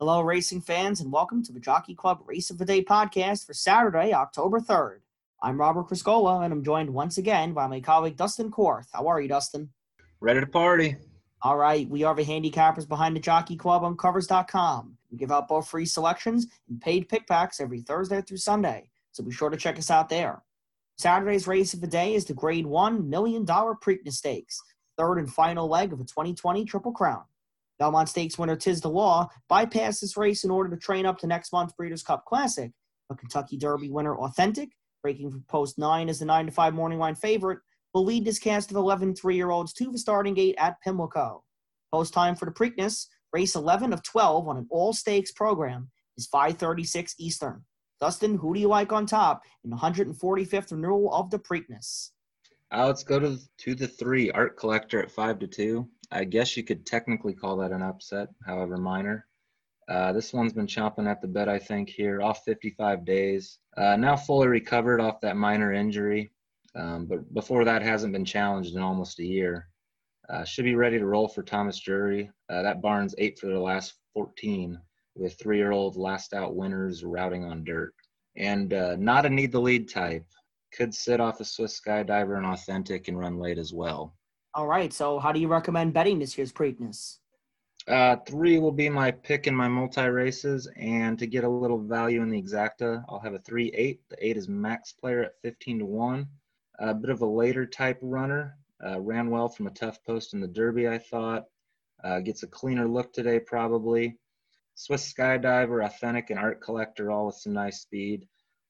Hello, racing fans, and welcome to the Jockey Club Race of the Day podcast for Saturday, October 3rd. I'm Robert Criscola, and I'm joined once again by my colleague Dustin Korth. How are you, Dustin? Ready to party. All right, we are the handicappers behind the Jockey Club on covers.com. We give out both free selections and paid pick packs every Thursday through Sunday, so be sure to check us out there. Saturday's race of the day is the Grade 1 Million Dollar Preakness Stakes, third and final leg of the 2020 Triple Crown. Belmont Stakes winner Tiz the Law bypassed this race in order to train up to next month's Breeders' Cup Classic. But Kentucky Derby winner Authentic, breaking from post 9 as the 9 to 5 morning line favorite, will lead this cast of 11 three year olds to the starting gate at Pimlico. Post time for the Preakness, race 11 of 12 on an all stakes program, is 536 Eastern. Dustin, who do you like on top in the 145th renewal of the Preakness? Uh, let's go to to the three art collector at five to two. I guess you could technically call that an upset, however minor. Uh, this one's been chomping at the bit, I think, here, off 55 days. Uh, now fully recovered off that minor injury, um, but before that hasn't been challenged in almost a year. Uh, should be ready to roll for Thomas Drury. Uh, that barn's eight for the last 14, with three-year-old last out winners routing on dirt. And uh, not a need the lead type. Could sit off a Swiss Skydiver and Authentic and run late as well. All right. So, how do you recommend betting this year's Preakness? Uh, three will be my pick in my multi races, and to get a little value in the exacta, I'll have a three eight. The eight is max player at fifteen to one. A bit of a later type runner. Uh, ran well from a tough post in the Derby, I thought. Uh, gets a cleaner look today, probably. Swiss Skydiver, Authentic, and Art Collector, all with some nice speed.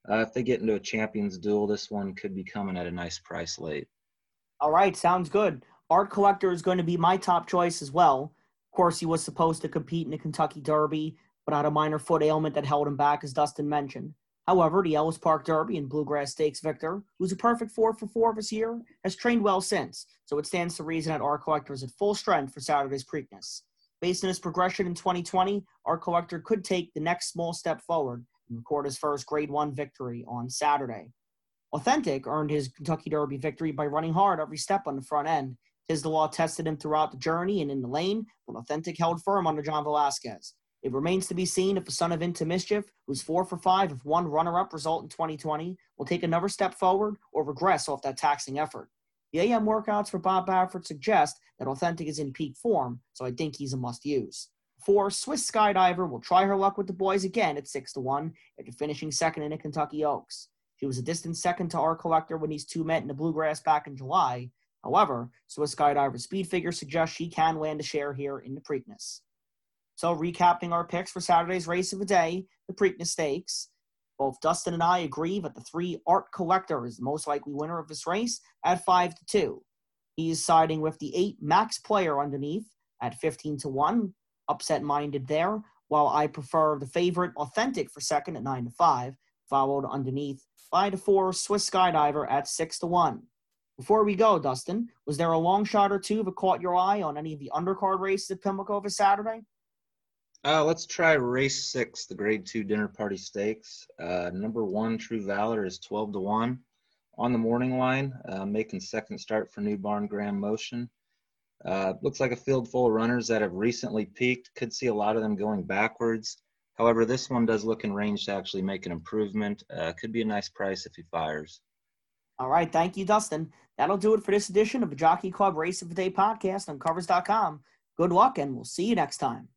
Uh, if they get into a champions duel, this one could be coming at a nice price late. All right, sounds good. Art Collector is going to be my top choice as well. Of course, he was supposed to compete in the Kentucky Derby, but had a minor foot ailment that held him back, as Dustin mentioned. However, the Ellis Park Derby and Bluegrass Stakes victor, who's a perfect four for four this year, has trained well since, so it stands to reason that Art Collector is at full strength for Saturday's Preakness. Based on his progression in 2020, Art Collector could take the next small step forward and record his first Grade 1 victory on Saturday. Authentic earned his Kentucky Derby victory by running hard every step on the front end Tiz the Law tested him throughout the journey and in the lane, but Authentic held firm under John Velazquez. It remains to be seen if the son of Into Mischief, who's four for five with one runner-up result in 2020, will take another step forward or regress off that taxing effort. The AM workouts for Bob Baffert suggest that Authentic is in peak form, so I think he's a must-use. Four, Swiss Skydiver will try her luck with the boys again at 6 to 1 after finishing second in the Kentucky Oaks. She was a distant second to Art Collector when these two met in the Bluegrass back in July, However, Swiss Skydiver's speed figure suggests she can land a share here in the Preakness. So, recapping our picks for Saturday's race of the day, the Preakness Stakes. Both Dustin and I agree that the three Art Collector is the most likely winner of this race at 5 to 2. He is siding with the 8 Max Player underneath at 15 to 1, upset minded there, while I prefer the favorite Authentic for second at 9 to 5, followed underneath by the 4 Swiss Skydiver at 6 to 1. Before we go, Dustin, was there a long shot or two that caught your eye on any of the undercard races at Pimlico this Saturday? Uh, let's try race six, the grade two dinner party stakes. Uh, number one, True Valor, is 12 to 1 on the morning line, uh, making second start for New Barn Graham Motion. Uh, looks like a field full of runners that have recently peaked. Could see a lot of them going backwards. However, this one does look in range to actually make an improvement. Uh, could be a nice price if he fires. All right. Thank you, Dustin. That'll do it for this edition of the Jockey Club Race of the Day podcast on covers.com. Good luck, and we'll see you next time.